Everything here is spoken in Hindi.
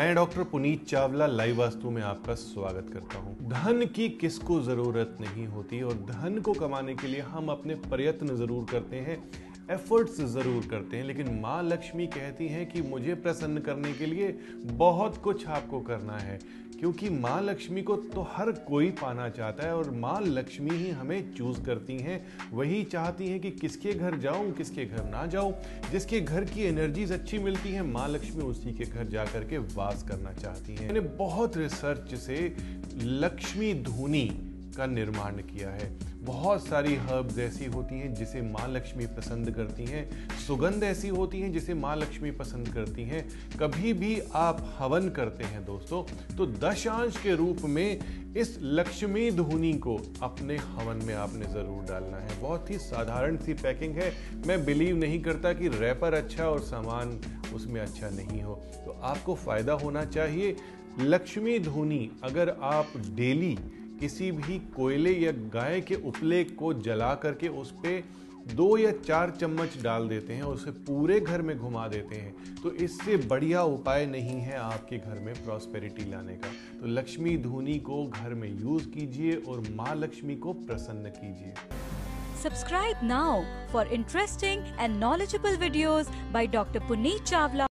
मैं डॉक्टर पुनीत चावला लाइव वास्तु में आपका स्वागत करता हूँ। धन की किसको ज़रूरत नहीं होती और धन को कमाने के लिए हम अपने प्रयत्न ज़रूर करते हैं। एफर्ट्स ज़रूर करते हैं, लेकिन माँ लक्ष्मी कहती हैं कि मुझे प्रसन्न करने के लिए बहुत कुछ आपको करना है, क्योंकि माँ लक्ष्मी को तो हर कोई पाना चाहता है और माँ लक्ष्मी ही हमें चूज़ करती हैं। वही चाहती हैं कि किसके घर जाऊँ, किसके घर ना जाऊँ। जिसके घर की एनर्जीज अच्छी मिलती हैं, माँ लक्ष्मी उसी के घर जा करके वास करना चाहती हैं। मैंने बहुत रिसर्च से लक्ष्मी धुनी का निर्माण किया है। बहुत सारी हर्ब्स ऐसी होती हैं जिसे माँ लक्ष्मी पसंद करती हैं। सुगंध ऐसी होती हैं जिसे माँ लक्ष्मी पसंद करती हैं। कभी भी आप हवन करते हैं दोस्तों तो दशांश के रूप में इस लक्ष्मी धुनी को अपने हवन में आपने ज़रूर डालना है। बहुत ही साधारण सी पैकिंग है। मैं बिलीव नहीं करता कि रैपर अच्छा और सामान उसमें अच्छा नहीं हो। तो आपको फ़ायदा होना चाहिए। लक्ष्मी धुनी अगर आप डेली किसी भी कोयले या गाय के उपले को जला करके उस पर दो या चार चम्मच डाल देते हैं और उसे पूरे घर में घुमा देते हैं। तो इससे बढ़िया उपाय नहीं है आपके घर में प्रॉस्पेरिटी लाने का। तो लक्ष्मी धुनी को घर में यूज़ कीजिए और माँ लक्ष्मी को प्रसन्न कीजिए। Subscribe now for interesting and knowledgeable videos by doctor Puneet Chawla.